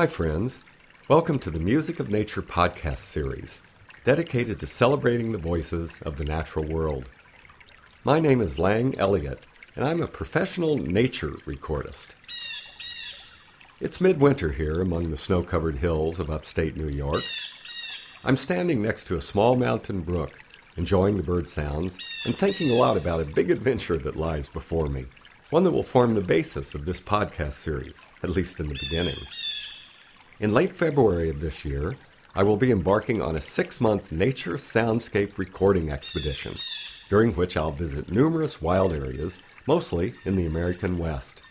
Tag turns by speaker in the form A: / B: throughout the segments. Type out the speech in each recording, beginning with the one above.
A: Hi, friends. Welcome to the Music of Nature podcast series, dedicated to celebrating the voices of the natural world. My name is Lang Elliott, and I'm a professional nature recordist. It's midwinter here among the snow covered hills of upstate New York. I'm standing next to a small mountain brook, enjoying the bird sounds and thinking a lot about a big adventure that lies before me, one that will form the basis of this podcast series, at least in the beginning. In late February of this year, I will be embarking on a six month nature soundscape recording expedition, during which I'll visit numerous wild areas, mostly in the American West.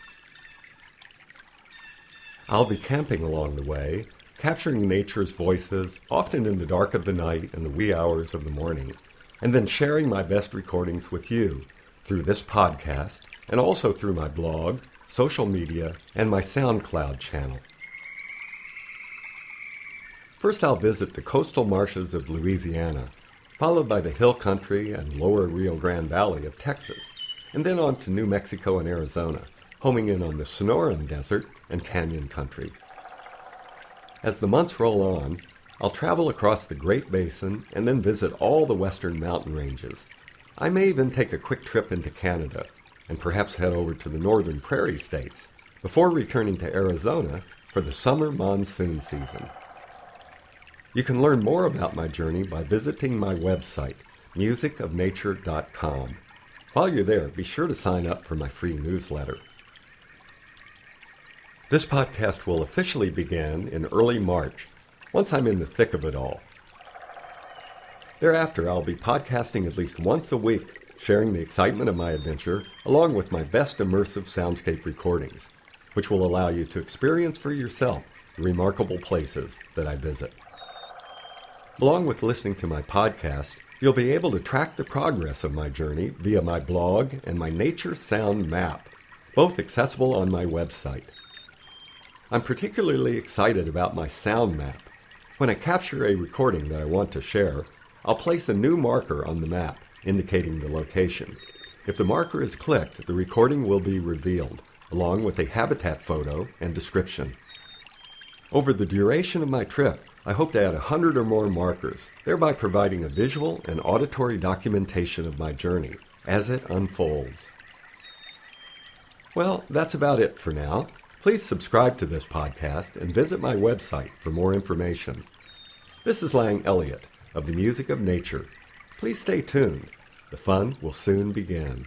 A: I'll be camping along the way, capturing nature's voices, often in the dark of the night and the wee hours of the morning, and then sharing my best recordings with you through this podcast and also through my blog, social media, and my SoundCloud channel. First, I'll visit the coastal marshes of Louisiana, followed by the hill country and lower Rio Grande Valley of Texas, and then on to New Mexico and Arizona, homing in on the Sonoran Desert and Canyon Country. As the months roll on, I'll travel across the Great Basin and then visit all the western mountain ranges. I may even take a quick trip into Canada and perhaps head over to the northern prairie states before returning to Arizona for the summer monsoon season. You can learn more about my journey by visiting my website, musicofnature.com. While you're there, be sure to sign up for my free newsletter. This podcast will officially begin in early March, once I'm in the thick of it all. Thereafter, I'll be podcasting at least once a week, sharing the excitement of my adventure along with my best immersive soundscape recordings, which will allow you to experience for yourself the remarkable places that I visit. Along with listening to my podcast, you'll be able to track the progress of my journey via my blog and my nature sound map, both accessible on my website. I'm particularly excited about my sound map. When I capture a recording that I want to share, I'll place a new marker on the map indicating the location. If the marker is clicked, the recording will be revealed, along with a habitat photo and description. Over the duration of my trip, I hope to add a hundred or more markers, thereby providing a visual and auditory documentation of my journey as it unfolds. Well, that's about it for now. Please subscribe to this podcast and visit my website for more information. This is Lang Elliott of the Music of Nature. Please stay tuned. The fun will soon begin.